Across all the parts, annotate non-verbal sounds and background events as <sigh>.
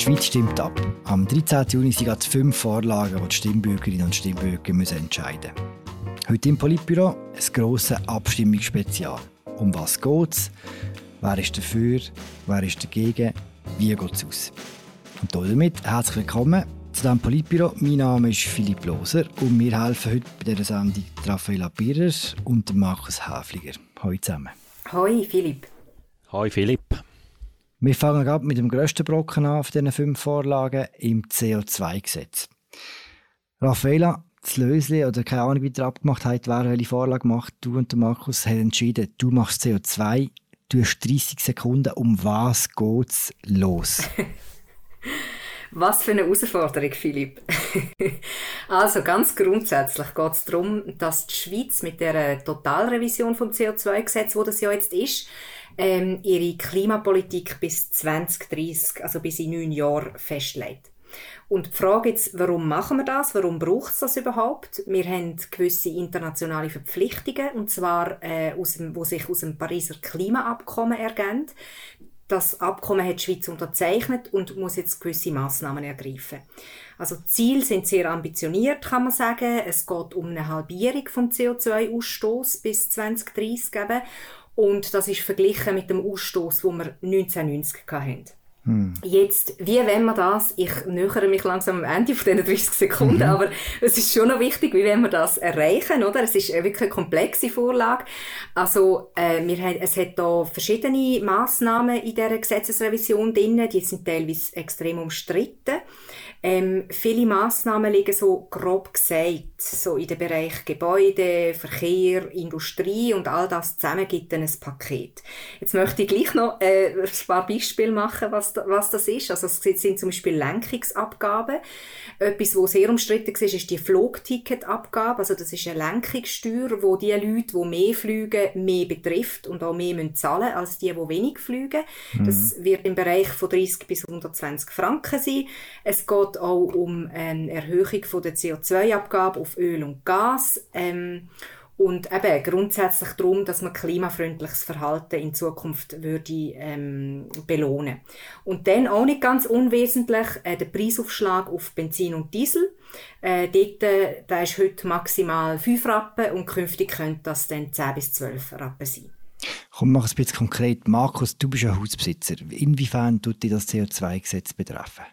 Die Schweiz stimmt ab. Am 13. Juni sind gerade fünf Vorlagen, die die Stimmbürgerinnen und Stimmbürger müssen entscheiden müssen. Heute im Politbüro ein grosses Abstimmungsspezial. Um was geht es? Wer ist dafür? Wer ist dagegen? Wie geht es aus? Und damit herzlich willkommen zu diesem Politbüro. Mein Name ist Philipp Loser und wir helfen heute bei dieser Sendung Raffaella Birrer und Markus Häfliger. Hallo zusammen. Hallo Philipp. Hallo Philipp. Wir fangen gerade mit dem grössten Brocken an auf diesen fünf Vorlagen im CO2-Gesetz. Raffaella, das Lösli oder keine Ahnung, wie ihr abgemacht habt, wer welche Vorlage macht, du und der Markus haben entschieden, du machst CO2, du hast 30 Sekunden, um was geht's los? <laughs> Was für eine Herausforderung, Philipp. <laughs> also ganz grundsätzlich geht es darum, dass die Schweiz mit der Totalrevision vom CO2-Gesetz, wo das ja jetzt ist, ähm, ihre Klimapolitik bis 2030, also bis in neun Jahren, festlegt. Und die Frage jetzt, warum machen wir das? Warum braucht es das überhaupt? Wir haben gewisse internationale Verpflichtungen, und zwar, äh, aus dem, wo sich aus dem Pariser Klimaabkommen ergeben. Das Abkommen hat die Schweiz unterzeichnet und muss jetzt gewisse Maßnahmen ergreifen. Also Ziele sind sehr ambitioniert, kann man sagen. Es geht um eine Halbierung vom CO2-Ausstoß bis 2030 eben. Und das ist verglichen mit dem Ausstoß, wo wir 1990 hatten. Hm. Jetzt, wie wenn man das, ich nähere mich langsam am Ende von diesen 30 Sekunden, mhm. aber es ist schon noch wichtig, wie wenn wir das erreichen, oder? Es ist wirklich eine komplexe Vorlage. Also, äh, wir haben, es hat da verschiedene Massnahmen in dieser Gesetzesrevision drin, die sind teilweise extrem umstritten. Ähm, viele Massnahmen liegen so grob gesagt, so in dem Bereich Gebäude, Verkehr, Industrie und all das zusammen gibt dann ein Paket. Jetzt möchte ich gleich noch äh, ein paar Beispiele machen, was, da, was das ist. Also es sind zum Beispiel Lenkungsabgaben. Etwas, was sehr umstritten war, ist die Flugticketabgabe. Also das ist eine Lenkungssteuer, wo die Leute, die mehr fliegen, mehr betrifft und auch mehr müssen zahlen als die, die wenig fliegen. Mhm. Das wird im Bereich von 30 bis 120 Franken sein. Es geht geht auch um eine Erhöhung der CO2-Abgabe auf Öl und Gas. Ähm, und eben grundsätzlich darum, dass man klimafreundliches Verhalten in Zukunft würde ähm, belohnen. Und dann auch nicht ganz unwesentlich äh, der Preisaufschlag auf Benzin und Diesel. Äh, dort, äh, der ist heute maximal 5 Rappen und künftig könnte das dann 10 bis 12 Rappen sein. Komm, mach es ein bisschen konkret. Markus, du bist ein Hausbesitzer. Inwiefern tut dich das CO2-Gesetz betreffen?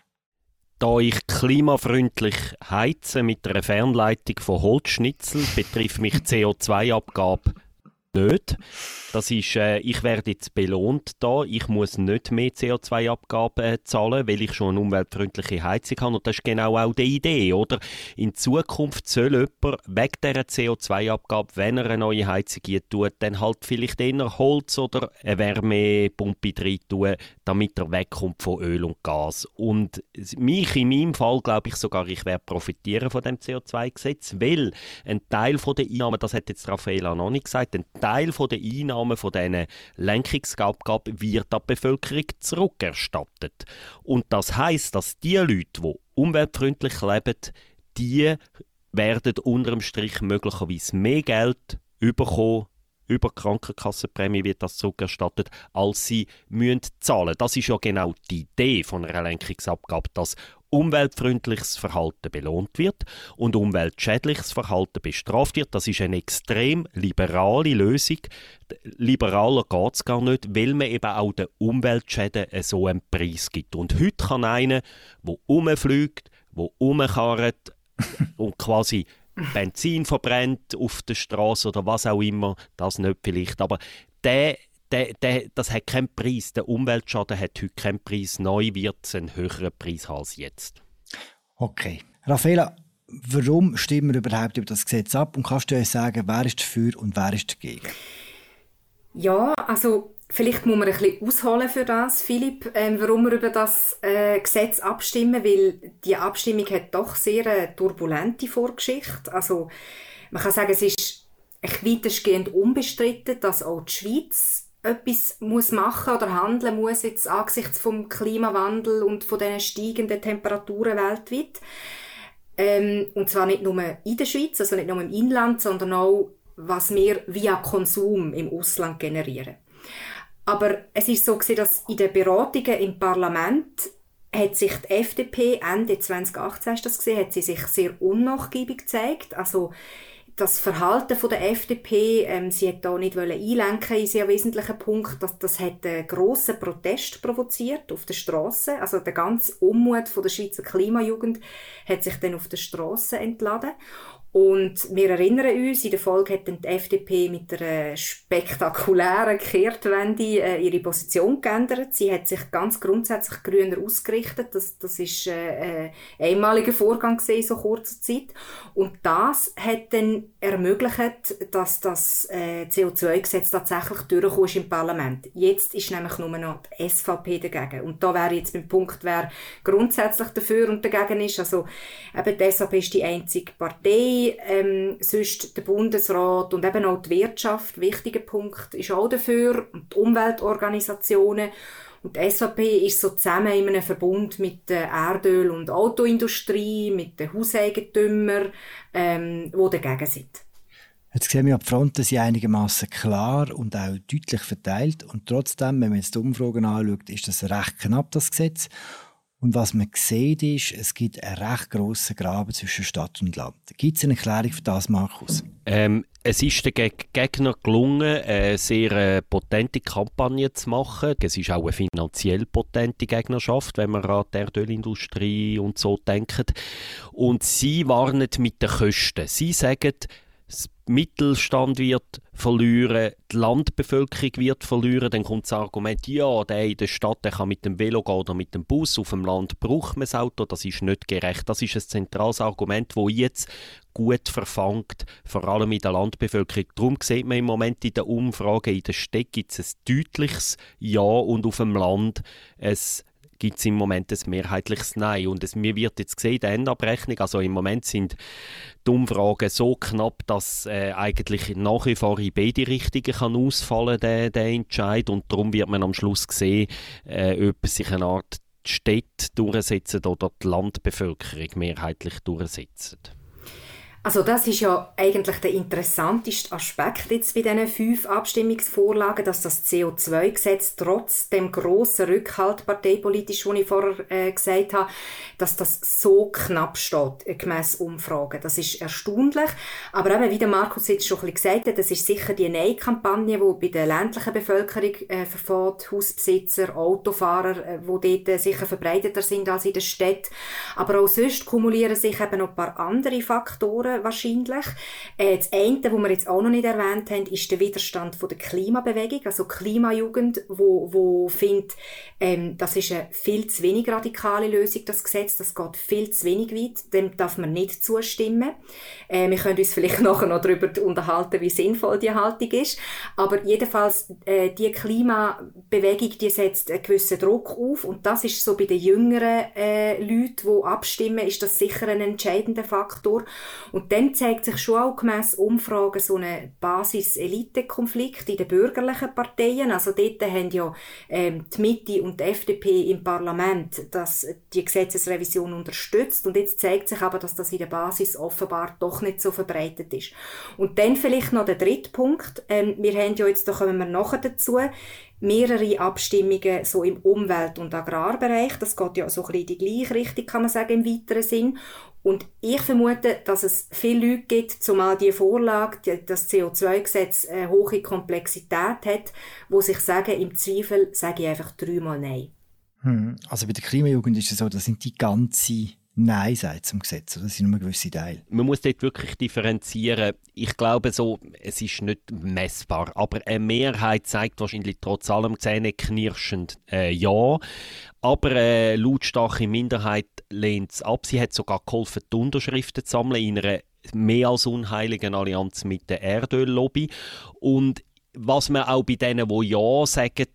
Da ich klimafreundlich heize mit einer Fernleitung von Holzschnitzel, betrifft mich CO2-Abgabe nicht. Das ist, äh, ich werde jetzt belohnt da. Ich muss nicht mehr CO2-Abgaben äh, zahlen, weil ich schon eine umweltfreundliche Heizung habe. Und das ist genau auch die Idee, oder? In Zukunft soll jemand wegen dieser CO2-Abgabe, wenn er eine neue Heizung tut, dann halt vielleicht eher Holz oder eine Wärmepumpe rein tun, damit er wegkommt von Öl und Gas. Und mich in meinem Fall, glaube ich sogar, ich werde profitieren von dem CO2-Gesetz, weil ein Teil der Einnahmen, das hat jetzt Raffaella noch nicht gesagt, ein Teil der Einnahmen von diesen Lenkungsabgaben wird an die Bevölkerung zurückerstattet. Und das heißt, dass die Leute, die umweltfreundlich leben, die werden unter Strich möglicherweise mehr Geld bekommen über die Krankenkassenprämie wird das zurückerstattet, als sie müssen zahlen. Das ist ja genau die Idee von einer Lenkungsabgabe, dass umweltfreundliches Verhalten belohnt wird und umweltschädliches Verhalten bestraft wird. Das ist eine extrem liberale Lösung. Liberaler geht es gar nicht, weil man eben auch den Umweltschäden so einen Preis gibt. Und heute kann einer, der umfliegt, der umkarrt <laughs> und quasi Benzin verbrennt auf der Straße oder was auch immer, das nicht vielleicht, aber der der, der, das hat keinen Preis. Der Umweltschaden hat heute keinen Preis. Neu wird es einen höheren Preis als jetzt. Okay. Raffaella, warum stimmen wir überhaupt über das Gesetz ab? Und kannst du uns sagen, wer ist dafür und wer ist dagegen? Ja, also vielleicht muss man ein bisschen ausholen für das, Philipp, ähm, warum wir über das äh, Gesetz abstimmen, weil die Abstimmung hat doch sehr eine turbulente Vorgeschichte. Also man kann sagen, es ist weitestgehend unbestritten, dass auch die Schweiz etwas muss machen oder handeln muss jetzt angesichts vom Klimawandel und von den steigenden Temperaturen weltweit. Ähm, und zwar nicht nur in der Schweiz, also nicht nur im Inland, sondern auch, was wir via Konsum im Ausland generieren. Aber es ist so gewesen, dass in den Beratungen im Parlament hat sich die FDP, Ende 2018 hast du das gesehen, hat sie sich sehr unnachgiebig gezeigt. Also das Verhalten von der FDP, ähm, sie hat da nicht einlenken in sehr wesentlichen Punkt, das, das hat einen grossen Protest provoziert auf der Straße. Also der ganze Unmut von der Schweizer Klimajugend hat sich dann auf der Straße entladen. Und wir erinnern uns, in der Folge hat dann die FDP mit einer spektakulären Kehrtwende äh, ihre Position geändert. Sie hat sich ganz grundsätzlich grüner ausgerichtet. Das, das ist äh, ein einmaliger Vorgang in so kurzer Zeit. Und das hat dann ermöglicht, dass das äh, CO2-Gesetz tatsächlich durchgekommen ist im Parlament. Jetzt ist nämlich nur noch die SVP dagegen. Und da wäre jetzt mein Punkt, wer grundsätzlich dafür und dagegen ist. Also eben die SVP ist die einzige Partei, ähm, sonst der Bundesrat und eben auch die Wirtschaft, wichtiger Punkt, ist auch dafür, und die Umweltorganisationen. Und die SAP ist so zusammen in einem Verbund mit der Erdöl- und Autoindustrie, mit den Hauseigentümern, ähm, die dagegen sind. Jetzt sehen wir, die Fronten sind einigermaßen klar und auch deutlich verteilt. Und trotzdem, wenn man jetzt die Umfragen anschaut, ist das recht knapp, das Gesetz. Und was man sieht, ist, es gibt einen recht grossen Graben zwischen Stadt und Land. Gibt es eine Erklärung für das, Markus? Ähm, es ist den Gegnern gelungen, eine sehr äh, potente Kampagne zu machen. Es ist auch eine finanziell potente Gegnerschaft, wenn man an die Erdölindustrie und so denkt. Und sie warnen mit den Kosten. Sie sagen, Mittelstand wird verlieren, die Landbevölkerung wird verlieren, dann kommt das Argument, ja, der in der Stadt der kann mit dem Velo gehen oder mit dem Bus, auf dem Land braucht man das Auto, das ist nicht gerecht. Das ist ein zentrales Argument, das jetzt gut verfangt, vor allem in der Landbevölkerung. Darum sieht man im Moment in den Umfragen, in der Stadt gibt es ein deutliches Ja und auf dem Land ein gibt es im Moment ein mehrheitliches Nein. Und es, mir wird jetzt gesehen, die Endabrechnung, also im Moment sind die Umfragen so knapp, dass äh, eigentlich nach wie vor in beide Richtungen kann ausfallen der, der Entscheid. Und darum wird man am Schluss sehen, äh, ob sich eine Art Städte durchsetzen oder die Landbevölkerung mehrheitlich durchsetzen. Also das ist ja eigentlich der interessanteste Aspekt jetzt bei diesen fünf Abstimmungsvorlagen, dass das CO2-Gesetz trotz dem grossen Rückhalt parteipolitisch, den ich vorher äh, gesagt habe, dass das so knapp steht, äh, gemäss Umfragen. Das ist erstaunlich. Aber eben, wie der Markus jetzt schon ein bisschen gesagt hat, das ist sicher die Nein-Kampagne, die bei der ländlichen Bevölkerung äh, verfährt, Hausbesitzer, Autofahrer, äh, die dort äh, sicher verbreiteter sind als in der Stadt. Aber auch sonst kumulieren sich eben noch ein paar andere Faktoren wahrscheinlich. Äh, das eine, was wir jetzt auch noch nicht erwähnt haben, ist der Widerstand von der Klimabewegung, also Klimajugend, wo, wo findet, ähm, das ist eine viel zu wenig radikale Lösung, das Gesetz, das geht viel zu wenig weit, dem darf man nicht zustimmen. Äh, wir können uns vielleicht <laughs> nachher noch darüber unterhalten, wie sinnvoll die Haltung ist, aber jedenfalls, äh, die Klimabewegung, die setzt einen gewissen Druck auf. Und das ist so bei den jüngeren äh, Leuten, die abstimmen, ist das sicher ein entscheidender Faktor. Und dann zeigt sich schon auch gemäss Umfragen so ein Basis-Elite-Konflikt in den bürgerlichen Parteien. Also dort haben ja ähm, die Mitte und die FDP im Parlament das, die Gesetzesrevision unterstützt. Und jetzt zeigt sich aber, dass das in der Basis offenbar doch nicht so verbreitet ist. Und dann vielleicht noch der dritte Punkt. Ähm, wir haben ja jetzt, da kommen wir nachher dazu, mehrere Abstimmungen so im Umwelt- und Agrarbereich. Das geht ja so ein bisschen in die gleiche Richtung, kann man sagen, im weiteren Sinn. Und ich vermute, dass es viele Leute gibt, zumal die Vorlage, die, das CO2-Gesetz eine hohe Komplexität hat, wo sich sagen, im Zweifel sage ich einfach dreimal Nein. Hm. Also bei der Klimajugend ist es so, das sind die ganze Nein sagt zum Gesetz. Das sind nur gewisse Teile. Man muss dort wirklich differenzieren. Ich glaube so, es ist nicht messbar, aber eine Mehrheit zeigt wahrscheinlich trotz allem zähneknirschend äh, Ja. Aber äh, lautstarke Minderheit lehnt es ab. Sie hat sogar geholfen, die Unterschriften zu sammeln in einer mehr als unheiligen Allianz mit der Erdöllobby. Und was man auch bei denen, die Ja sagen,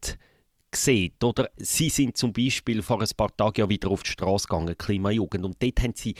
sieht. Oder sie sind zum Beispiel vor ein paar Tagen ja wieder auf die Straße gegangen, Klimajugend, und dort haben sie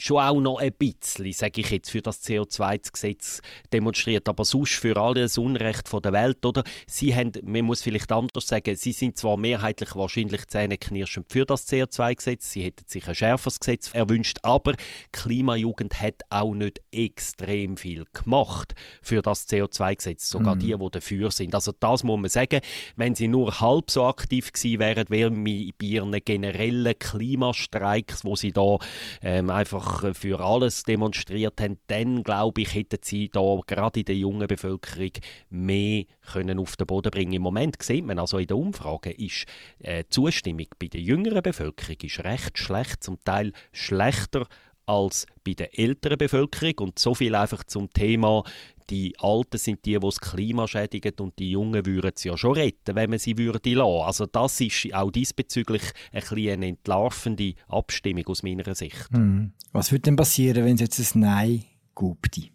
schon auch noch ein bisschen, sage ich jetzt, für das CO2-Gesetz demonstriert, aber sonst für alles Unrecht von der Welt, oder? Sie haben, man muss vielleicht anders sagen, sie sind zwar mehrheitlich wahrscheinlich zähneknirschend für das CO2-Gesetz, sie hätten sich ein schärferes Gesetz erwünscht, aber Klimajugend hat auch nicht extrem viel gemacht für das CO2-Gesetz, sogar mm. die, die dafür sind. Also das muss man sagen, wenn sie nur halb so aktiv gewesen wären, wären wir bei ihren generellen Klimastreiks, wo sie da ähm, einfach einfach für alles demonstriert haben, dann glaube ich, hätten sie da gerade in der jungen Bevölkerung mehr können auf den Boden bringen. Im Moment sieht man also in den Umfragen, ist äh, die Zustimmung bei der jüngeren Bevölkerung ist recht schlecht, zum Teil schlechter als bei der älteren Bevölkerung. Und so viel einfach zum Thema, die Alten sind die, die das Klima schädigen und die Jungen würden es ja schon retten, wenn man sie würde lassen. Also das ist auch diesbezüglich ein eine entlarvende Abstimmung aus meiner Sicht. Mhm. Was würde denn passieren, wenn es jetzt ein Nein gibt?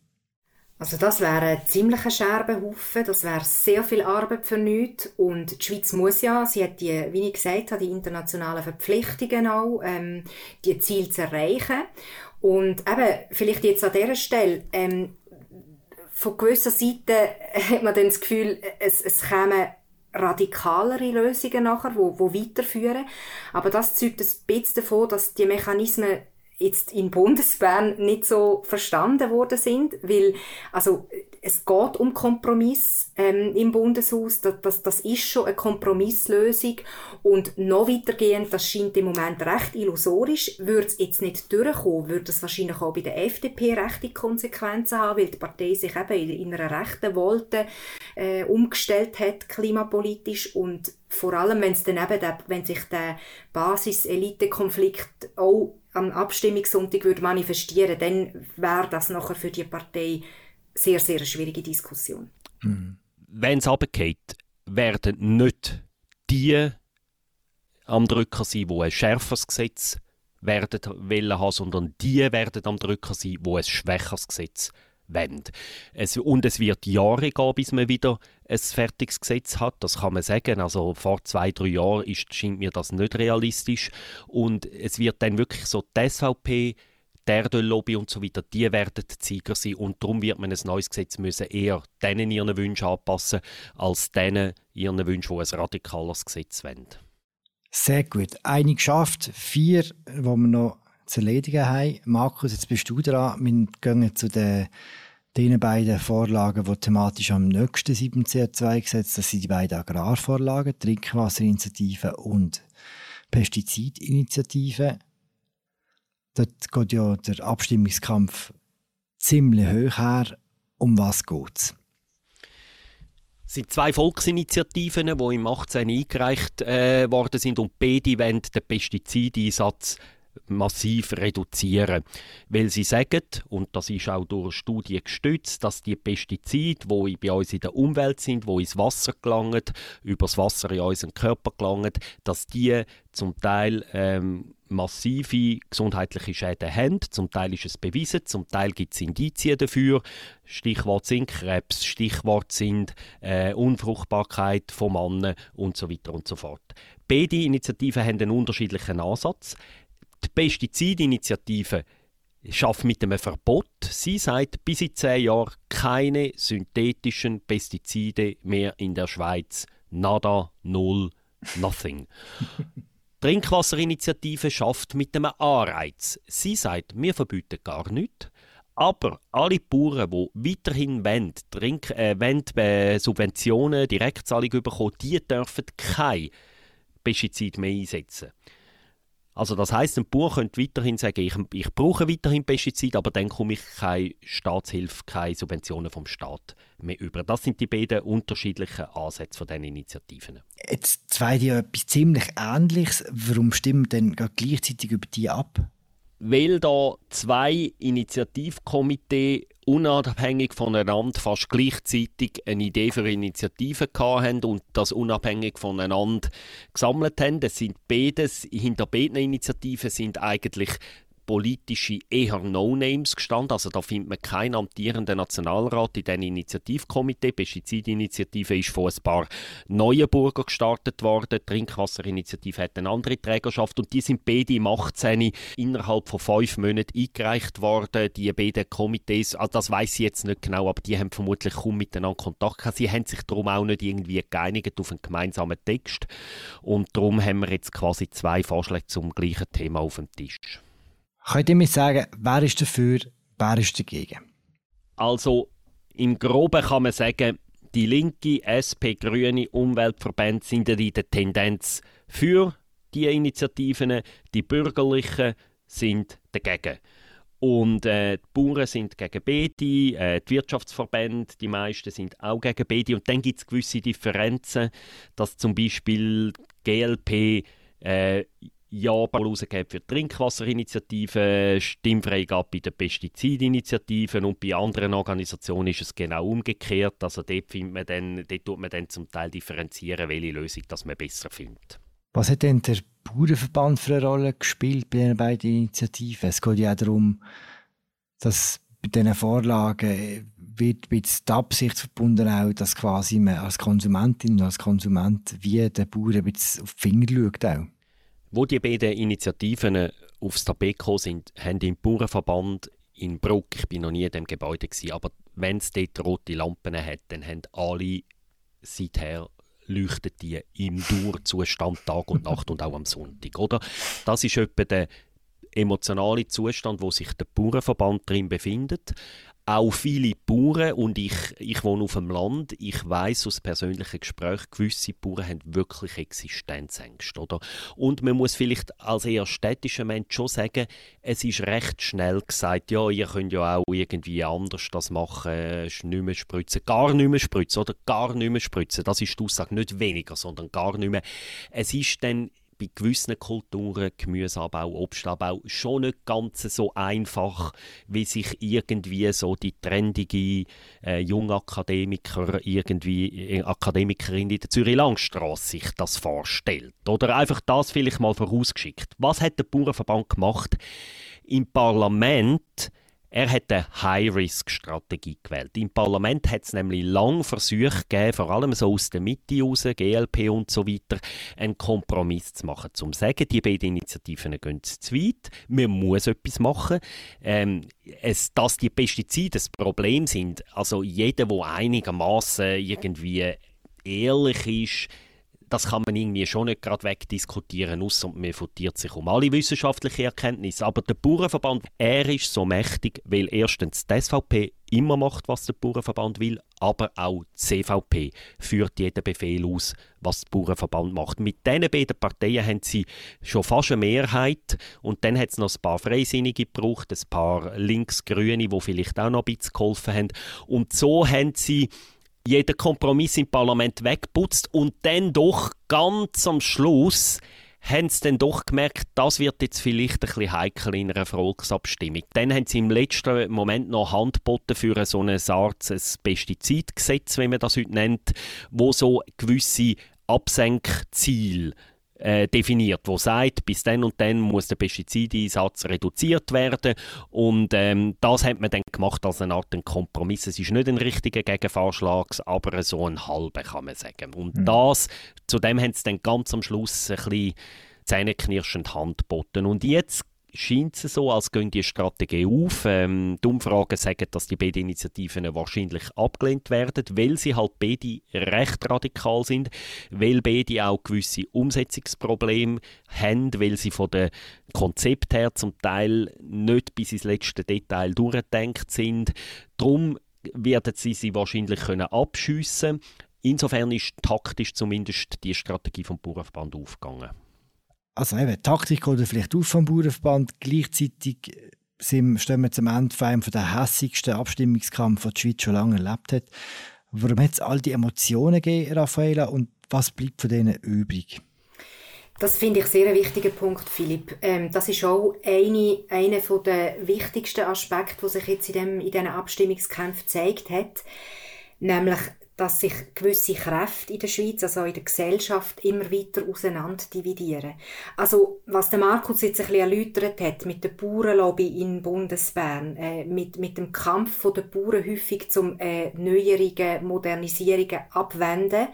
Also das wäre ein ziemlicher Scherbenhaufen, das wäre sehr viel Arbeit für nichts und die Schweiz muss ja, sie hat die, wie ich gesagt habe, die internationalen Verpflichtungen auch, ähm, die Ziele zu erreichen und eben, vielleicht jetzt an dieser Stelle, ähm, von gewisser Seite <laughs> hat man dann das Gefühl, es, es kämen radikalere Lösungen nachher, wo, wo weiterführen. Aber das zeugt ein bisschen davon, dass die Mechanismen jetzt in Bundesbern nicht so verstanden worden sind, weil also es geht um Kompromiss ähm, im Bundeshaus, das, das, das ist schon eine Kompromisslösung. Und noch weitergehend, das scheint im Moment recht illusorisch, würde es jetzt nicht durchkommen, würde es wahrscheinlich auch bei der FDP rechte Konsequenzen haben, weil die Partei sich eben in, in einer rechten Wolte äh, umgestellt hat, klimapolitisch. Und vor allem, wenn es dann eben der, wenn sich der Basis-Elite-Konflikt auch am Abstimmungssonntag würde manifestieren, dann wäre das nachher für die Partei sehr, sehr eine schwierige Diskussion. Mhm. Wenn es runtergeht, werden nicht die am Drücker sein, die ein schärferes Gesetz werden wollen haben, sondern die werden am Drücker sein, die ein schwächeres Gesetz wollen. Es, und es wird Jahre gehen, bis man wieder ein fertiges Gesetz hat. Das kann man sagen. Also vor zwei, drei Jahren ist, scheint mir das nicht realistisch. Und es wird dann wirklich so die SVP der Lobby und so weiter, die werden die Sieger sein und darum wird man ein neues Gesetz müssen eher denen ihren Wünschen anpassen, als denen ihren Wünschen, die ein radikales Gesetz wollen. Sehr gut. Eine geschafft, vier, die wir noch zu erledigen haben. Markus, jetzt bist du dran. Wir gehen zu den, den beiden Vorlagen, die thematisch am nächsten 7 CO2-Gesetz, das sind die beiden Agrarvorlagen, Trinkwasserinitiative und Pestizidinitiative. Dort geht ja der Abstimmungskampf ziemlich hoch her. Um was geht es? Es sind zwei Volksinitiativen, die im 18 eingereicht äh, worden sind und beide wollen den Pestizideinsatz massiv reduzieren. Weil sie sagen, und das ist auch durch Studien gestützt, dass die Pestizide, die bei uns in der Umwelt sind, die ins Wasser gelangen, über Wasser in unseren Körper gelangen, dass die zum Teil ähm, massive gesundheitliche Schäden haben. Zum Teil ist es bewiesen, zum Teil gibt es Indizien dafür. Stichwort sind Krebs, Stichwort sind äh, Unfruchtbarkeit von Männern und so weiter und so fort. Beide Initiativen haben einen unterschiedlichen Ansatz. Die Pestizidinitiative schafft mit einem Verbot. Sie sagt, bis in zehn Jahren keine synthetischen Pestizide mehr in der Schweiz. Nada, null, nothing. <laughs> Trinkwasserinitiative schafft mit einem Anreiz. Sie sagt, wir verbieten gar nichts. Aber alle Bauern, die weiterhin wollen, Trink, äh, wollen, äh, Subventionen, Direktzahlung bekommen, die dürfen kein Pestizid mehr einsetzen. Also das heißt, ein Bauer könnte weiterhin sagen, ich, ich brauche weiterhin Pestizide, aber dann komme ich keine Staatshilfe, keine Subventionen vom Staat mehr über. Das sind die beiden unterschiedlichen Ansätze von diesen Initiativen. Jetzt zwei die etwas ziemlich Ähnliches. Warum stimmen denn gleichzeitig über die ab? Weil da zwei Initiativkomitees unabhängig voneinander fast gleichzeitig eine Idee für Initiativen hatten und das unabhängig voneinander gesammelt haben. Das sind beides, hinter beiden Initiativen sind eigentlich politische eher No-Names gestanden. Also da findet man keinen amtierenden Nationalrat in diesem Initiativkomitee. Die Pestizidinitiative ist von ein paar Neuenburger gestartet worden. Die Trinkwasserinitiative hat eine andere Trägerschaft und die sind beide im 18. innerhalb von fünf Monaten eingereicht worden. Die beiden Komitees, also das weiß ich jetzt nicht genau, aber die haben vermutlich kaum miteinander Kontakt gehabt. Sie haben sich darum auch nicht irgendwie geeinigt auf einen gemeinsamen Text und darum haben wir jetzt quasi zwei Vorschläge zum gleichen Thema auf dem Tisch. Könnt ihr mir sagen, wer ist dafür, wer ist dagegen? Also im Groben kann man sagen, die linke, SP, Grüne Umweltverbände sind in der Tendenz für die Initiativen, die bürgerlichen sind dagegen. Und äh, die Bauern sind gegen beide, äh, die Wirtschaftsverbände, die meisten sind auch gegen beide. Und dann gibt es gewisse Differenzen, dass zum Beispiel GLP äh, ja rausgegeben für die Trinkwasserinitiative, Stimmfreigabe bei den Pestizidinitiativen und bei anderen Organisationen ist es genau umgekehrt. Also dort, findet man dann, dort tut man dann zum Teil differenzieren, welche Lösung das man besser findet. Was hat denn der Bauernverband für eine Rolle gespielt bei den beiden Initiativen? Es geht ja auch darum, dass bei diesen Vorlagen wird mit der Absicht verbunden, auch, dass quasi man als Konsumentin und als Konsument wie der Bauer ein bisschen auf die Finger schaut. Auch. Wo die beiden Initiativen aufs Tapet gekommen sind, haben im Bauernverband in Bruck, ich bin noch nie in dem Gebäude gewesen, aber wenn es dort rote Lampen hat, dann haben alle seither leuchtet die im Dauerzustand Tag und Nacht und auch am Sonntag, oder? Das ist etwa der emotionale Zustand, wo sich der Bauernverband drin befindet auch viele Bauern und ich, ich wohne auf dem Land, ich weiß aus persönlichen Gesprächen, gewisse Bauern haben wirklich Existenzängste. Oder? Und man muss vielleicht als eher städtischer Mensch schon sagen, es ist recht schnell gesagt, ja, ihr könnt ja auch irgendwie anders das machen, nicht mehr spritzen, gar nicht mehr spritzen oder gar nicht mehr spritzen. Das ist die Aussage, nicht weniger, sondern gar nicht mehr. Es ist dann bei gewissen Kulturen, Gemüseanbau, Obstanbau, schon nicht ganz so einfach, wie sich irgendwie so die trendige äh, Jungakademiker, irgendwie äh, Akademikerin in der Zürich-Langstrasse sich das vorstellt. Oder einfach das vielleicht mal vorausgeschickt. Was hat der Bauernverband gemacht? Im Parlament er hat eine High-Risk-Strategie gewählt. Im Parlament hat es nämlich lange Versuche gegeben, vor allem so aus der Mitte raus, GLP und so weiter, einen Kompromiss zu machen. Zum zu sagen, die beiden Initiativen gehen zu weit, man muss etwas machen. Ähm, es, dass die Pestizide das Problem sind, also jeder, der einigermaßen irgendwie ehrlich ist, das kann man irgendwie schon nicht gerade wegdiskutieren, außer man votiert sich um alle wissenschaftlichen Erkenntnisse. Aber der Bauernverband, er ist so mächtig, weil erstens die SVP immer macht, was der Bauernverband will, aber auch die CVP führt jeden Befehl aus, was der Bauernverband macht. Mit diesen beiden Parteien haben sie schon fast eine Mehrheit und dann hat es noch ein paar Freisinnige gebraucht, ein paar Linksgrüne, die vielleicht auch noch ein bisschen geholfen haben. Und so haben sie jeden Kompromiss im Parlament wegputzt und dann doch ganz am Schluss haben sie dann doch gemerkt, das wird jetzt vielleicht ein bisschen heikel in einer Volksabstimmung. Dann haben sie im letzten Moment noch Hand geboten für so eine Art Pestizidgesetz, wie man das heute nennt, wo so gewisse Absenkziele äh, definiert, wo sagt, bis dann und dann muss der Pestizideinsatz reduziert werden und ähm, das hat man dann gemacht als eine Art Kompromiss. Es ist nicht ein richtiger Gegenvorschlag, aber so ein halber kann man sagen. Und mhm. das, zu dem haben sie dann ganz am Schluss ein bisschen zähneknirschend Hand geboten. Und jetzt scheint es so, als gehen die Strategie auf. Ähm, die Umfragen sagen, dass die beiden Initiativen wahrscheinlich abgelehnt werden, weil sie halt beide recht radikal sind, weil beide auch gewisse Umsetzungsprobleme haben, weil sie von dem Konzept her zum Teil nicht bis ins letzte Detail durchgedenkt sind. Darum werden sie sie wahrscheinlich können abschiessen. Insofern ist taktisch zumindest die Strategie vom Bauernverband aufgegangen also eben, Taktik oder vielleicht auf vom Bauernverband. Gleichzeitig sind, stehen wir zum Ende von einem der hässigsten Abstimmungskampf, den die Schweiz schon lange erlebt hat. Warum hat es all die Emotionen gegeben, Raffaella, und was bleibt von denen übrig? Das finde ich sehr wichtigen Punkt, Philipp. Ähm, das ist auch eine, einer der wichtigsten Aspekte, die sich jetzt in, dem, in diesen Abstimmungskämpfen gezeigt hat. Nämlich dass sich gewisse Kräfte in der Schweiz, also in der Gesellschaft, immer weiter auseinander. Also, was der Markus jetzt ein bisschen erläutert hat, mit der Bauernlobby in Bundesbern, äh, mit, mit dem Kampf der Bauern häufig zum äh, Neuerungen, Modernisierungen abwenden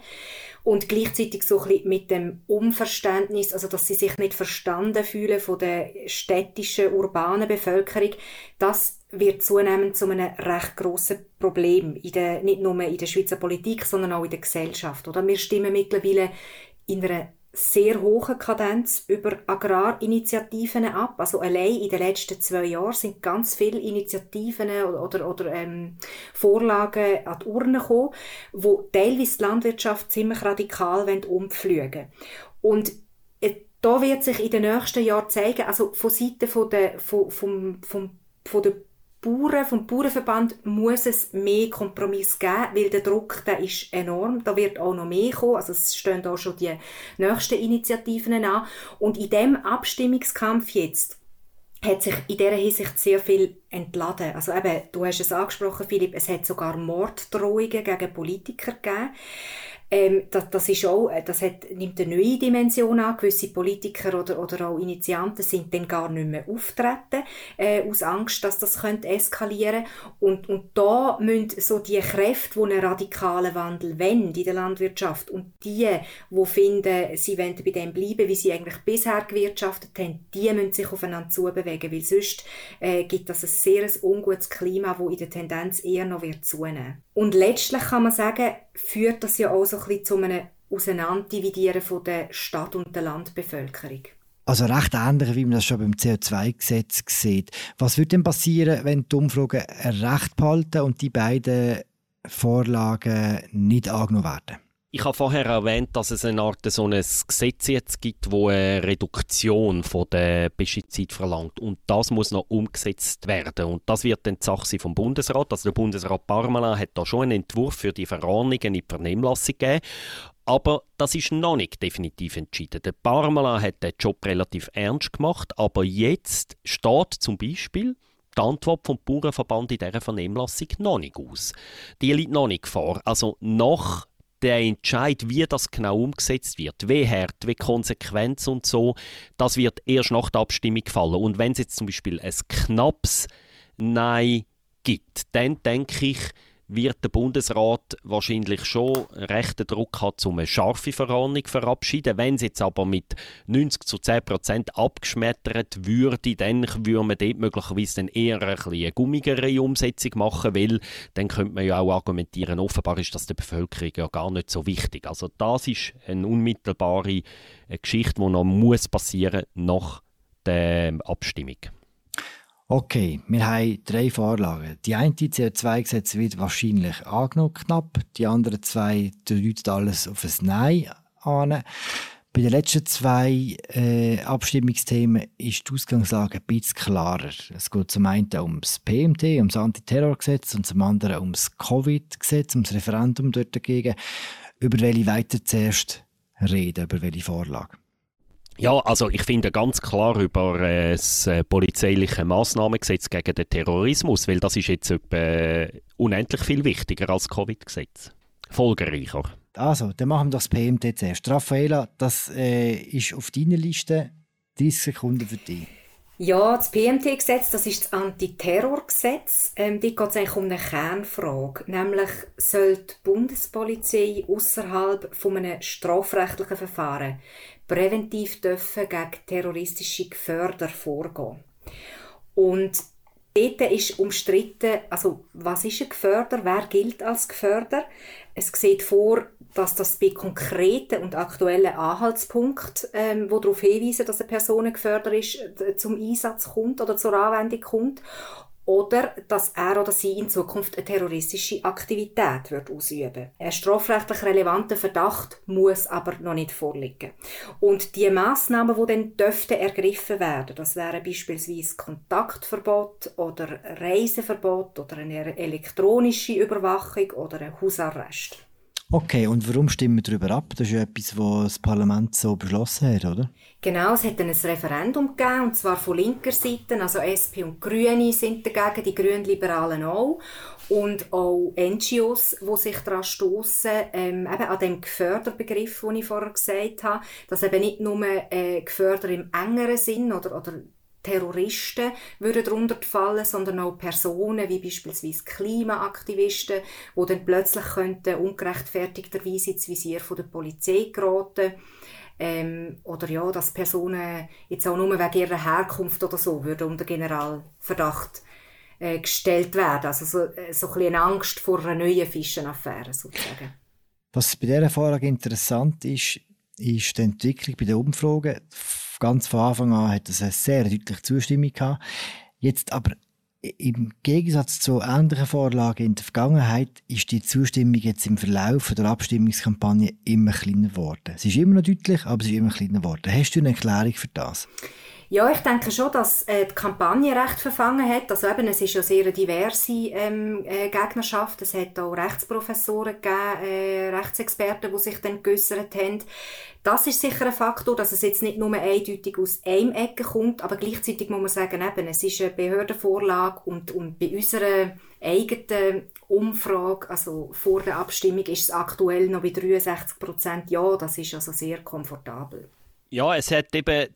und gleichzeitig so ein bisschen mit dem Unverständnis, also dass sie sich nicht verstanden fühlen von der städtischen, urbanen Bevölkerung, das wird zunehmend zu einem recht grossen Problem, in der, nicht nur in der Schweizer Politik, sondern auch in der Gesellschaft. Oder? Wir stimmen mittlerweile in einer sehr hohen Kadenz über Agrarinitiativen ab. Also allein in den letzten zwei Jahren sind ganz viele Initiativen oder, oder, ähm, Vorlagen an die Urne gekommen, wo teilweise die Landwirtschaft ziemlich radikal umfliegen Und äh, da wird sich in den nächsten Jahren zeigen, also von Seiten von der, von, vom, vom, von der Bauern, vom Bauernverband muss es mehr Kompromiss geben, weil der Druck der ist enorm. Da wird auch noch mehr kommen. Also es stehen auch schon die nächsten Initiativen an. Und in dem Abstimmungskampf jetzt hat sich in dieser Hinsicht sehr viel entladen. Also eben, du hast es angesprochen, Philipp, es hat sogar Morddrohungen gegen Politiker gegeben. Ähm, das, das, ist auch, äh, das hat, nimmt eine neue Dimension an. Gewisse Politiker oder, oder auch Initianten sind dann gar nicht mehr auftreten, äh, aus Angst, dass das könnte eskalieren und Und da müssen so die Kräfte, die einen radikalen Wandel wollen in der Landwirtschaft und die, die finden, sie wollen bei dem bleiben, wie sie eigentlich bisher gewirtschaftet haben, die müssen sich aufeinander zubewegen, weil sonst äh, gibt das ein sehr ungutes Klima, das in der Tendenz eher noch wird zunehmen. Und letztlich kann man sagen, führt das ja auch so ein bisschen zu einem Auseinanderdividieren von der Stadt- und der Landbevölkerung. Also recht ähnlich, wie man das schon beim CO2-Gesetz sieht. Was würde denn passieren, wenn die Umfragen recht behalten und die beiden Vorlagen nicht angenommen werden? Ich habe vorher erwähnt, dass es eine Art so ein Gesetz jetzt gibt, wo eine Reduktion von der Pestizid verlangt und das muss noch umgesetzt werden und das wird dann die Sache vom Bundesrat. Also der Bundesrat Parmelin hat da schon einen Entwurf für die Verordnungen in die Vernehmlassung gegeben. Aber das ist noch nicht definitiv entschieden. Der Parmelin hat den Job relativ ernst gemacht, aber jetzt steht zum Beispiel die Antwort vom Bauernverband in dieser Vernehmlassung noch nicht aus. Die liegt noch nicht vor. Also nach der Entscheid, wie das genau umgesetzt wird, wie hart, wie konsequent und so, das wird erst nach der Abstimmung fallen. Und wenn es jetzt zum Beispiel ein knappes Nein gibt, dann denke ich, wird der Bundesrat wahrscheinlich schon rechten Druck haben, um eine scharfe Verordnung verabschieden. Wenn es jetzt aber mit 90 zu 10 Prozent abgeschmettert würde, dann würde man dort möglicherweise dann eher ein eine gummigere Umsetzung machen, weil dann könnte man ja auch argumentieren, offenbar ist das der Bevölkerung ja gar nicht so wichtig. Also das ist eine unmittelbare Geschichte, die noch muss passieren nach der Abstimmung. Okay, wir haben drei Vorlagen. Die eine CO2-Gesetz wird wahrscheinlich angenommen, knapp. Die anderen zwei deuten alles auf ein Nein an. Bei den letzten zwei äh, Abstimmungsthemen ist die Ausgangslage ein bisschen klarer. Es geht zum einen ums PMT, ums Antiterrorgesetz und zum anderen ums Covid-Gesetz, ums Referendum dort dagegen. Über welche weiter zuerst reden, über welche Vorlage? Ja, also ich finde ganz klar über äh, das äh, polizeiliche Massnahmengesetz gegen den Terrorismus, weil das ist jetzt etwa, äh, unendlich viel wichtiger als das Covid-Gesetz. Folgereicher. Also, dann machen wir das PMT zuerst. Raffaela, das äh, ist auf deiner Liste 30 Sekunden für dich. Ja, das PMT-Gesetz, das ist das Antiterrorgesetz. Ähm, dort geht es eigentlich um eine Kernfrage. Nämlich, soll die Bundespolizei außerhalb von einem strafrechtlichen Verfahren präventiv dürfen gegen terroristische Geförder vorgehen. Und dort ist umstritten, also was ist ein Geförder, wer gilt als Geförder? Es sieht vor, dass das bei konkreten und aktuellen Anhaltspunkten, ähm, wo darauf hinweisen, dass eine Person gefördert ist, zum Einsatz kommt oder zur Anwendung kommt oder dass er oder sie in Zukunft eine terroristische Aktivität wird ausüben. Ein strafrechtlich relevanter Verdacht muss aber noch nicht vorliegen. Und die Maßnahmen, die dann dürften ergriffen werden, das wären beispielsweise Kontaktverbot oder Reiseverbot oder eine elektronische Überwachung oder ein Hausarrest. Okay, und warum stimmen wir darüber ab? Das ist ja etwas, was das Parlament so beschlossen hat, oder? Genau, es hat dann ein Referendum gegeben, und zwar von linker Seite, also SP und Grüne sind dagegen, die Grünliberalen auch. Und auch NGOs, die sich daran stoßen, ähm, eben an dem Geförderbegriff, den ich vorher gesagt habe, dass eben nicht nur äh, Geförder im engeren Sinn oder, oder Terroristen würden darunter fallen, sondern auch Personen wie beispielsweise Klimaaktivisten, die dann plötzlich könnten ungerechtfertigterweise ins Visier der Polizei geraten ähm, oder ja, dass Personen jetzt auch nur wegen ihrer Herkunft oder so würden unter Generalverdacht äh, gestellt werden. Also so, äh, so ein bisschen Angst vor einer neuen Fischenaffäre sozusagen. Was bei dieser Vorlage interessant ist, ist die Entwicklung bei den Umfragen ganz von Anfang an hat es eine sehr deutliche Zustimmung gehabt. Jetzt aber im Gegensatz zu ähnlichen Vorlagen in der Vergangenheit ist die Zustimmung jetzt im Verlauf der Abstimmungskampagne immer kleiner geworden. Sie ist immer noch deutlich, aber sie ist immer kleiner geworden. Hast du eine Erklärung für das? Ja, ich denke schon, dass äh, die Kampagne recht verfangen hat. Also eben, es ist ja sehr diverse ähm, äh, Gegnerschaft. Es hat auch Rechtsprofessoren gegeben, äh, Rechtsexperten, die sich dann geäussert haben. Das ist sicher ein Faktor, dass es jetzt nicht nur eindeutig aus einem Ecke kommt, aber gleichzeitig muss man sagen, eben, es ist eine Behördenvorlage und, und bei unserer eigenen Umfrage, also vor der Abstimmung, ist es aktuell noch bei 63 Prozent Ja. Das ist also sehr komfortabel. Ja, es hat eben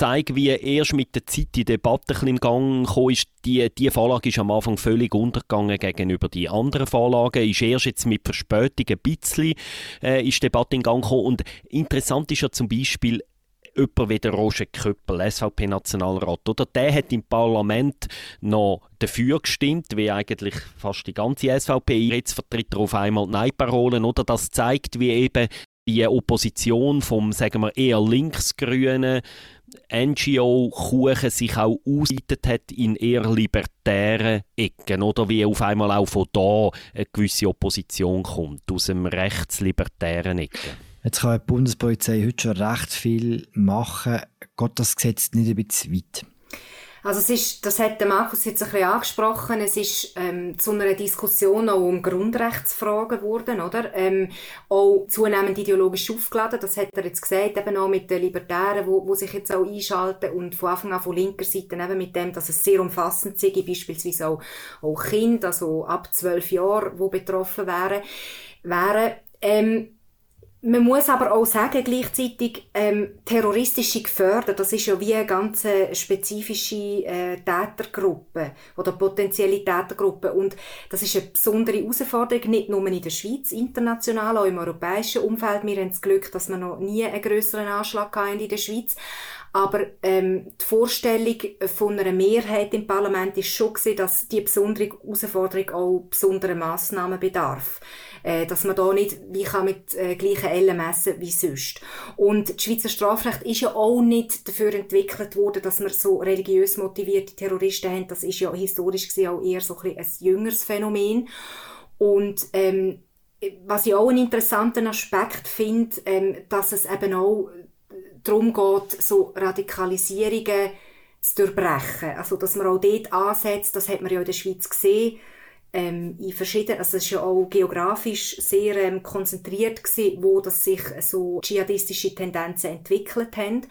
zeigt, wie erst mit der Zeit die Debatte in Gang kam. Ist. Die, die Vorlage ist am Anfang völlig untergegangen gegenüber den anderen Vorlagen. Ist erst jetzt mit Verspätung ein bisschen äh, ist die Debatte in Gang gekommen. Und interessant ist ja zum Beispiel, jemand wie der Roger Köppel, SVP-Nationalrat, oder? Der hat im Parlament noch dafür gestimmt, wie eigentlich fast die ganze SVP. Jetzt vertritt er auf einmal Nein-Parolen, oder? Das zeigt, wie eben die Opposition vom, sagen wir, eher linksgrünen NGO-Kuchen sich auch ausgeweitet hat in eher libertären Ecken oder wie auf einmal auch von da eine gewisse Opposition kommt, aus dem rechtslibertären Ecken. Jetzt kann die Bundespolizei heute schon recht viel machen. Geht das Gesetz nicht ein bisschen weit? Also es ist, das hat der Markus jetzt ein bisschen angesprochen, es ist ähm, zu einer Diskussion auch um Grundrechtsfragen geworden, oder? Ähm, auch zunehmend ideologisch aufgeladen, das hat er jetzt gesagt, eben auch mit den Libertären, wo, wo sich jetzt auch einschalten und von Anfang an von linker Seite eben mit dem, dass es sehr umfassend sei, beispielsweise auch, auch Kinder, also ab zwölf Jahren, die betroffen wären, wären. Ähm, man muss aber auch sagen, gleichzeitig, ähm, terroristische Gefährder, das ist ja wie eine ganz spezifische äh, Tätergruppe oder potenzielle Tätergruppe. Und das ist eine besondere Herausforderung, nicht nur in der Schweiz, international, auch im europäischen Umfeld. Wir haben das Glück, dass wir noch nie einen grösseren Anschlag hatten in der Schweiz. Aber ähm, die Vorstellung von einer Mehrheit im Parlament ist schon gewesen, dass die besondere Herausforderung auch besondere Massnahmen bedarf äh, dass man da nicht wie kann mit äh, gleichen Ellen messen wie sonst. Und das Schweizer Strafrecht ist ja auch nicht dafür entwickelt worden, dass man so religiös motivierte Terroristen haben. Das ist ja historisch gesehen auch eher so ein, ein jüngeres Phänomen. Und ähm, was ich auch einen interessanten Aspekt finde, ähm, dass es eben auch darum geht, so Radikalisierungen zu durchbrechen. Also, dass man auch dort ansetzt, das hat man ja in der Schweiz gesehen, ähm, in verschiedenen, also es ist ja auch geografisch sehr ähm, konzentriert gewesen, wo das sich so dschihadistische Tendenzen entwickelt haben.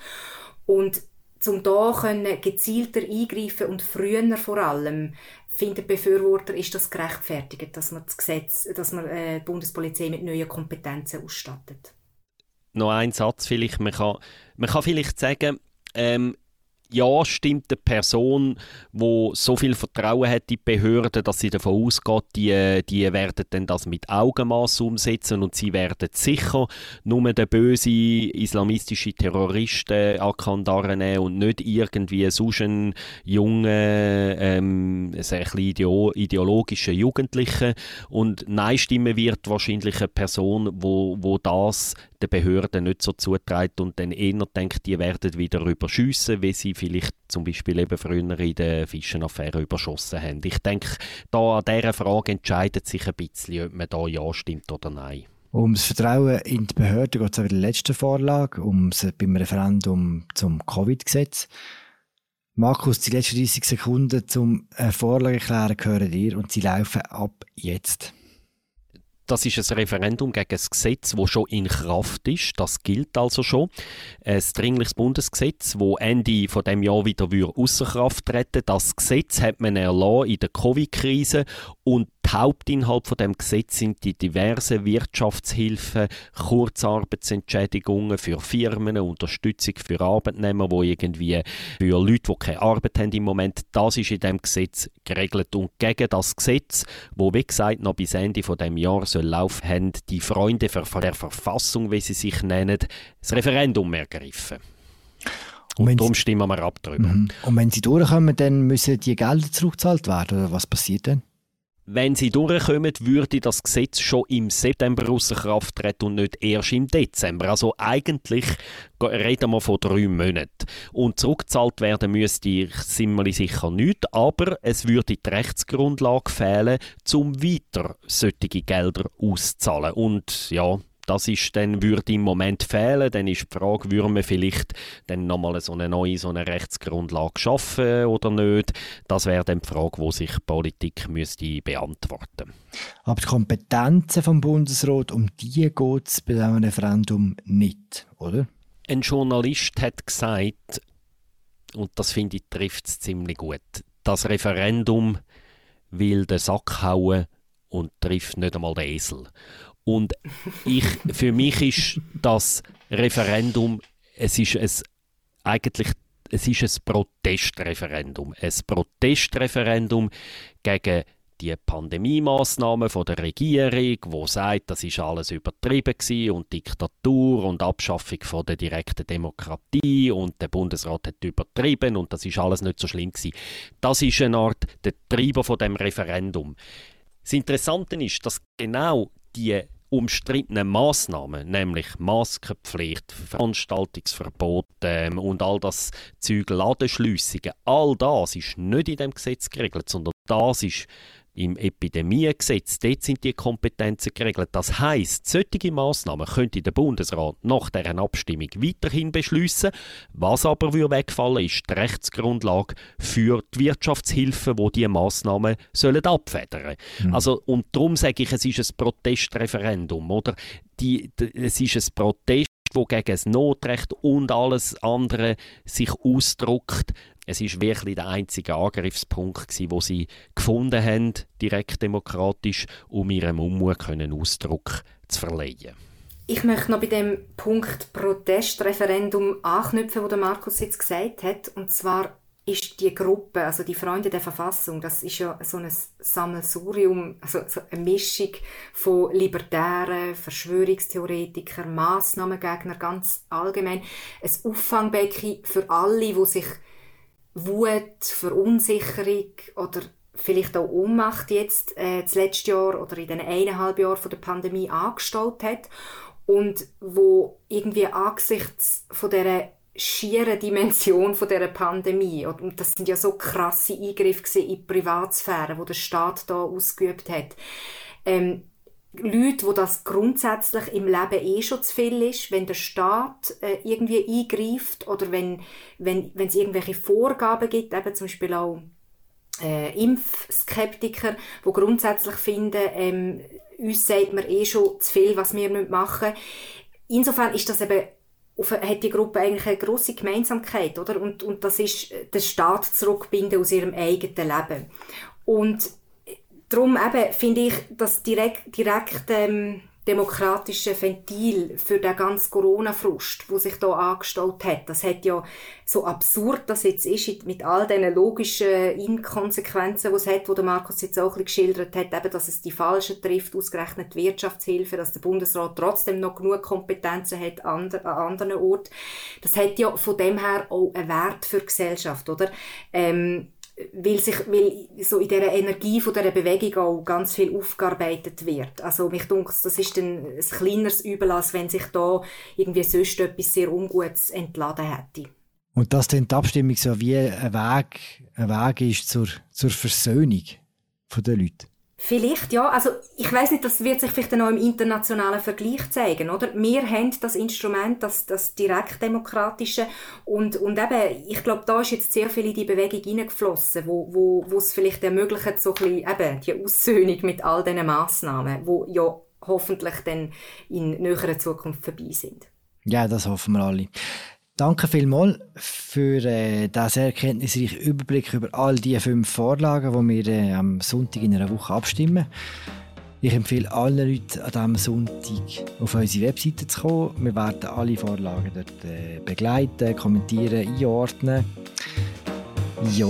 Und zum da können gezielter eingreifen und früher vor allem finden Befürworter, ist das gerechtfertigt, dass man das Gesetz, dass man äh, die Bundespolizei mit neuen Kompetenzen ausstattet. Noch ein Satz vielleicht, man kann, man kann vielleicht sagen, ähm, ja, stimmt eine Person, die so viel Vertrauen hat in die Behörden, dass sie davon ausgeht, die, die werden dann das mit Augenmaß umsetzen und sie werden sicher nur den bösen islamistischen Terroristen an Kandare nehmen und nicht irgendwie sonst einen jungen, ähm, sehr ideo ideologischen Jugendlichen. Und Nein stimmen wird wahrscheinlich eine Person, wo, wo das den Behörden nicht so zutreibt und dann eher denkt, die werden wieder überschiessen, wie sie vielleicht zum Beispiel eben früher in der Fischenaffäre überschossen haben. Ich denke, da an dieser Frage entscheidet sich ein bisschen, ob man da ja stimmt oder nein. Um das Vertrauen in die Behörden geht es auch in der letzten Vorlage, um beim Referendum zum Covid-Gesetz. Markus, die letzten 30 Sekunden zum Vorlage erklären gehören dir und sie laufen ab jetzt das ist ein Referendum gegen ein Gesetz, das schon in Kraft ist. Das gilt also schon. Ein dringliches Bundesgesetz, das Ende von dem Jahr wieder außer Kraft treten Das Gesetz hat man erlassen in der Covid-Krise und die Hauptinhalt von dem Gesetz sind die diversen Wirtschaftshilfen, Kurzarbeitsentschädigungen für Firmen, Unterstützung für Arbeitnehmer, die irgendwie für Leute, die keine Arbeit haben im Moment, das ist in dem Gesetz geregelt und gegen das Gesetz, wo wie gesagt noch bis Ende von dem Jahr soll laufen, haben die Freunde der Verfassung, wie sie sich nennen, das Referendum ergriffen. Und, und darum stimmen wir ab darüber. Mhm. Und wenn sie durchkommen, dann müssen die Gelder zurückgezahlt werden, oder was passiert dann? Wenn sie durchkommen, würde das Gesetz schon im September außer Kraft treten und nicht erst im Dezember. Also eigentlich reden wir von drei Monaten. Und zurückgezahlt werden müsste ziemlich sicher nicht, aber es würde die Rechtsgrundlage fehlen, um weiter solche Gelder auszahlen. Und ja, das ist dann, würde im Moment fehlen. Dann ist die Frage, würde man vielleicht dann nochmal so eine neue so eine Rechtsgrundlage schaffen oder nicht? Das wäre dann die Frage, die sich die Politik müsste beantworten Aber die Kompetenzen vom Bundesrat, um die geht es bei diesem Referendum nicht, oder? Ein Journalist hat gesagt, und das finde ich trifft es ziemlich gut, das Referendum will den Sack hauen und trifft nicht einmal den Esel. Und ich, für mich ist das Referendum, es ist ein, eigentlich es ist ein Protestreferendum. Ein Protestreferendum gegen die Pandemie-Massnahmen der Regierung, wo sagt, das ist alles übertrieben gewesen und Diktatur und Abschaffung von der direkten Demokratie und der Bundesrat hat übertrieben und das ist alles nicht so schlimm gewesen. Das ist eine Art der Treiber von dem Referendum. Das Interessante ist, dass genau die umstrittenen Maßnahmen, nämlich Maskenpflicht, Veranstaltungsverbot ähm, und all das Zeug, Ladenschliessungen, all das ist nicht in dem Gesetz geregelt, sondern das ist im Epidemiegesetz, dort sind die Kompetenzen geregelt. Das heißt, solche Massnahmen könnte der Bundesrat nach deren Abstimmung weiterhin beschließen. Was aber wegfallen ist die Rechtsgrundlage für die Wirtschaftshilfe, wo die Massnahmen sollen abfedern. Mhm. Also und darum sage ich, es ist ein Protestreferendum, oder? Die, die, es ist ein Protest wo gegen das Notrecht und alles andere sich ausdruckt. Es ist wirklich der einzige Angriffspunkt, gewesen, wo sie gefunden haben, direkt demokratisch, um ihrem Unmut können Ausdruck zu verleihen. Ich möchte noch bei dem Punkt Protestreferendum anknüpfen, wo der Markus jetzt gesagt hat, und zwar ist die Gruppe, also die Freunde der Verfassung, das ist ja so ein Sammelsurium, also so eine Mischung von Libertären, Verschwörungstheoretikern, Massnahmengegner, ganz allgemein. Ein Auffangbecken für alle, die sich Wut, Verunsicherung oder vielleicht auch Ohnmacht jetzt äh, das letzte Jahr oder in den eineinhalb Jahren von der Pandemie angestaut hat und wo irgendwie angesichts von dieser schieren Dimension von dieser Pandemie und das sind ja so krasse Eingriffe in die Privatsphäre, wo der Staat da ausgeübt hat. Ähm, Leute, wo das grundsätzlich im Leben eh schon zu viel ist, wenn der Staat äh, irgendwie eingreift oder wenn, wenn, wenn es irgendwelche Vorgaben gibt, eben zum Beispiel auch äh, Impfskeptiker, wo grundsätzlich finden, ähm, uns sagt man eh schon zu viel, was wir machen. Insofern ist das eben hat die Gruppe eigentlich eine grosse Gemeinsamkeit, oder? Und, und das ist den Staat zurückbinden aus ihrem eigenen Leben. Und darum eben finde ich, dass direkt, direkt ähm, demokratische Ventil für den ganzen Corona-Frust, wo sich da angestaut hat. Das hat ja so absurd das jetzt ist, mit all diesen logischen Inkonsequenzen, die es hat, wo der Markus jetzt auch ein geschildert hat, eben, dass es die Falschen trifft, ausgerechnet Wirtschaftshilfe, dass der Bundesrat trotzdem noch genug Kompetenzen hat an, an anderen Orten. Das hat ja von dem her auch einen Wert für die Gesellschaft, oder? Ähm, weil, sich, weil so in dieser Energie von dieser Bewegung auch ganz viel aufgearbeitet wird. Also mich denke, das ist ein, ein kleineres Übel, als wenn sich da irgendwie sonst etwas sehr Ungutes entladen hätte. Und dass dann die Abstimmung so wie ein Weg, ein Weg ist zur, zur Versöhnung der Leute? Vielleicht, ja. Also, ich weiß nicht, das wird sich vielleicht noch im internationalen Vergleich zeigen, oder? Wir haben das Instrument, das, das direktdemokratische und, und eben, ich glaube, da ist jetzt sehr viel in die Bewegung hineingeflossen, wo, wo, wo es vielleicht ermöglicht, so ein bisschen, eben, die Aussöhnung mit all diesen Massnahmen, wo ja hoffentlich dann in näherer Zukunft vorbei sind. Ja, das hoffen wir alle. Danke vielmals für äh, diesen sehr kenntnisreichen Überblick über all die fünf Vorlagen, die wir äh, am Sonntag in einer Woche abstimmen. Ich empfehle allen Leuten an diesem Sonntag auf unsere Webseite zu kommen. Wir werden alle Vorlagen dort äh, begleiten, kommentieren, einordnen. Ja,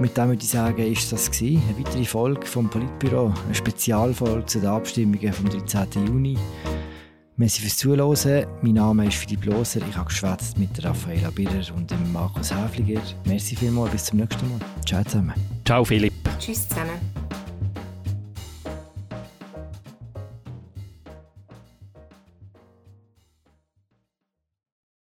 mit dem würde ich sagen, ist das gewesen. eine weitere Folge vom Politbüro, eine Spezialfolge zu den Abstimmungen vom 13. Juni. Merci fürs Zuhören. Mein Name ist Philipp Loser. Ich habe geschwätzt mit Raffaella Birrer und dem Markus Häfliger. Merci vielmals. Bis zum nächsten Mal. Ciao zusammen. Ciao Philipp. Tschüss zusammen.